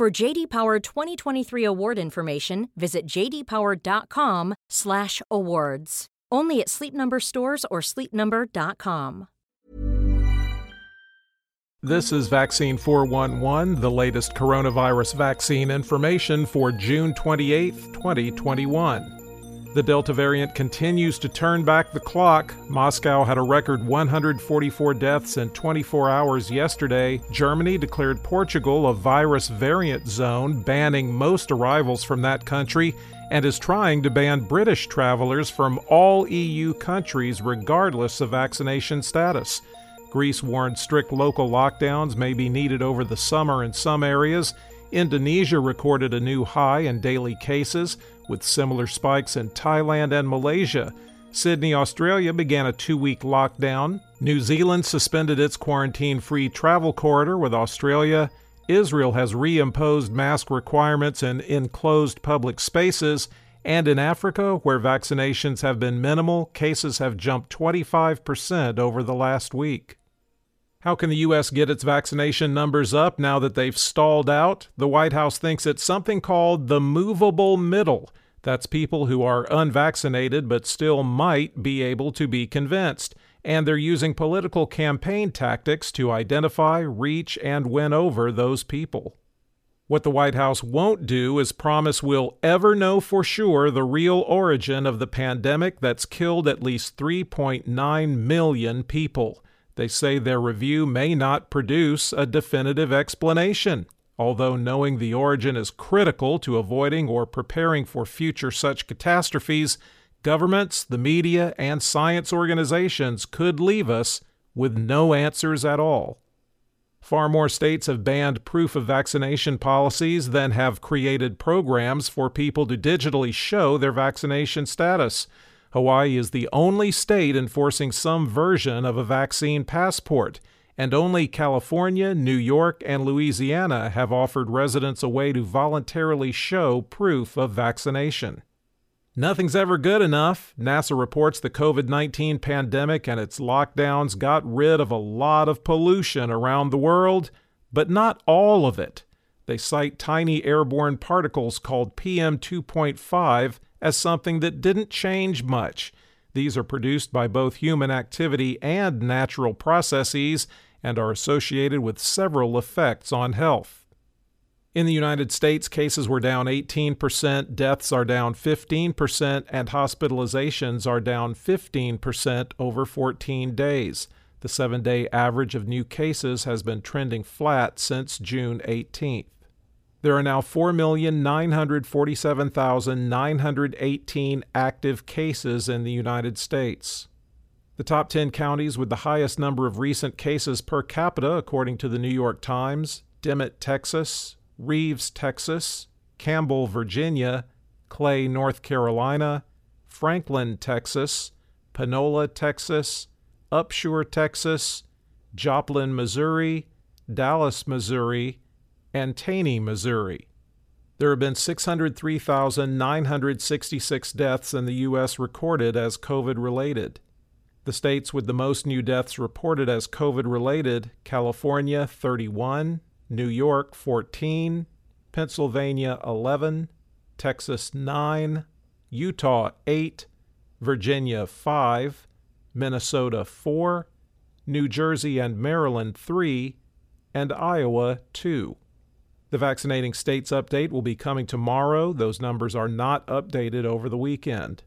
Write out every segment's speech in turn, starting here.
For JD Power 2023 award information, visit jdpower.com/awards. Only at Sleep Number stores or sleepnumber.com. This is Vaccine 411, the latest coronavirus vaccine information for June 28, 2021. The Delta variant continues to turn back the clock. Moscow had a record 144 deaths in 24 hours yesterday. Germany declared Portugal a virus variant zone, banning most arrivals from that country, and is trying to ban British travelers from all EU countries regardless of vaccination status. Greece warned strict local lockdowns may be needed over the summer in some areas. Indonesia recorded a new high in daily cases, with similar spikes in Thailand and Malaysia. Sydney, Australia began a two week lockdown. New Zealand suspended its quarantine free travel corridor with Australia. Israel has reimposed mask requirements in enclosed public spaces. And in Africa, where vaccinations have been minimal, cases have jumped 25% over the last week. How can the U.S. get its vaccination numbers up now that they've stalled out? The White House thinks it's something called the movable middle. That's people who are unvaccinated but still might be able to be convinced. And they're using political campaign tactics to identify, reach, and win over those people. What the White House won't do is promise we'll ever know for sure the real origin of the pandemic that's killed at least 3.9 million people. They say their review may not produce a definitive explanation, although knowing the origin is critical to avoiding or preparing for future such catastrophes. Governments, the media, and science organizations could leave us with no answers at all. Far more states have banned proof of vaccination policies than have created programs for people to digitally show their vaccination status. Hawaii is the only state enforcing some version of a vaccine passport, and only California, New York, and Louisiana have offered residents a way to voluntarily show proof of vaccination. Nothing's ever good enough. NASA reports the COVID 19 pandemic and its lockdowns got rid of a lot of pollution around the world, but not all of it. They cite tiny airborne particles called PM 2.5 as something that didn't change much. These are produced by both human activity and natural processes and are associated with several effects on health. In the United States, cases were down 18%, deaths are down 15%, and hospitalizations are down 15% over 14 days. The seven day average of new cases has been trending flat since June 18th. There are now 4,947,918 active cases in the United States. The top 10 counties with the highest number of recent cases per capita, according to the New York Times Dimmitt, Texas, Reeves, Texas, Campbell, Virginia, Clay, North Carolina, Franklin, Texas, Panola, Texas, Upshur, Texas, Joplin, Missouri, Dallas, Missouri, and Taney, Missouri. There have been 603,966 deaths in the U.S. recorded as COVID related. The states with the most new deaths reported as COVID related California 31, New York 14, Pennsylvania 11, Texas 9, Utah 8, Virginia 5, Minnesota 4, New Jersey and Maryland 3, and Iowa 2. The vaccinating states update will be coming tomorrow. Those numbers are not updated over the weekend.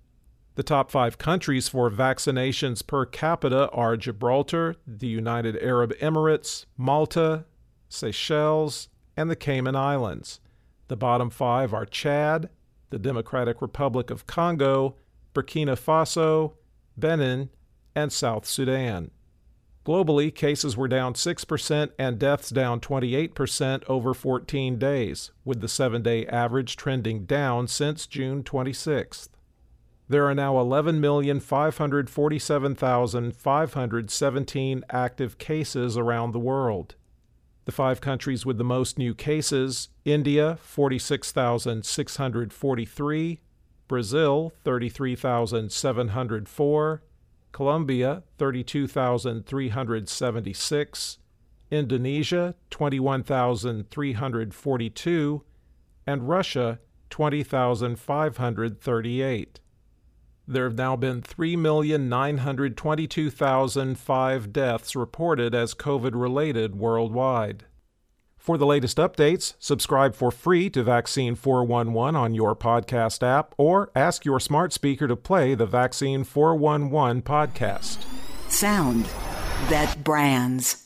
The top five countries for vaccinations per capita are Gibraltar, the United Arab Emirates, Malta, Seychelles, and the Cayman Islands. The bottom five are Chad, the Democratic Republic of Congo, Burkina Faso, Benin, and South Sudan. Globally, cases were down 6% and deaths down 28% over 14 days, with the seven day average trending down since June 26th. There are now 11,547,517 active cases around the world. The five countries with the most new cases India, 46,643, Brazil, 33,704, Colombia, 32,376, Indonesia, 21,342, and Russia, 20,538. There have now been 3,922,005 deaths reported as COVID related worldwide. For the latest updates, subscribe for free to Vaccine 411 on your podcast app or ask your smart speaker to play the Vaccine 411 podcast. Sound that brands.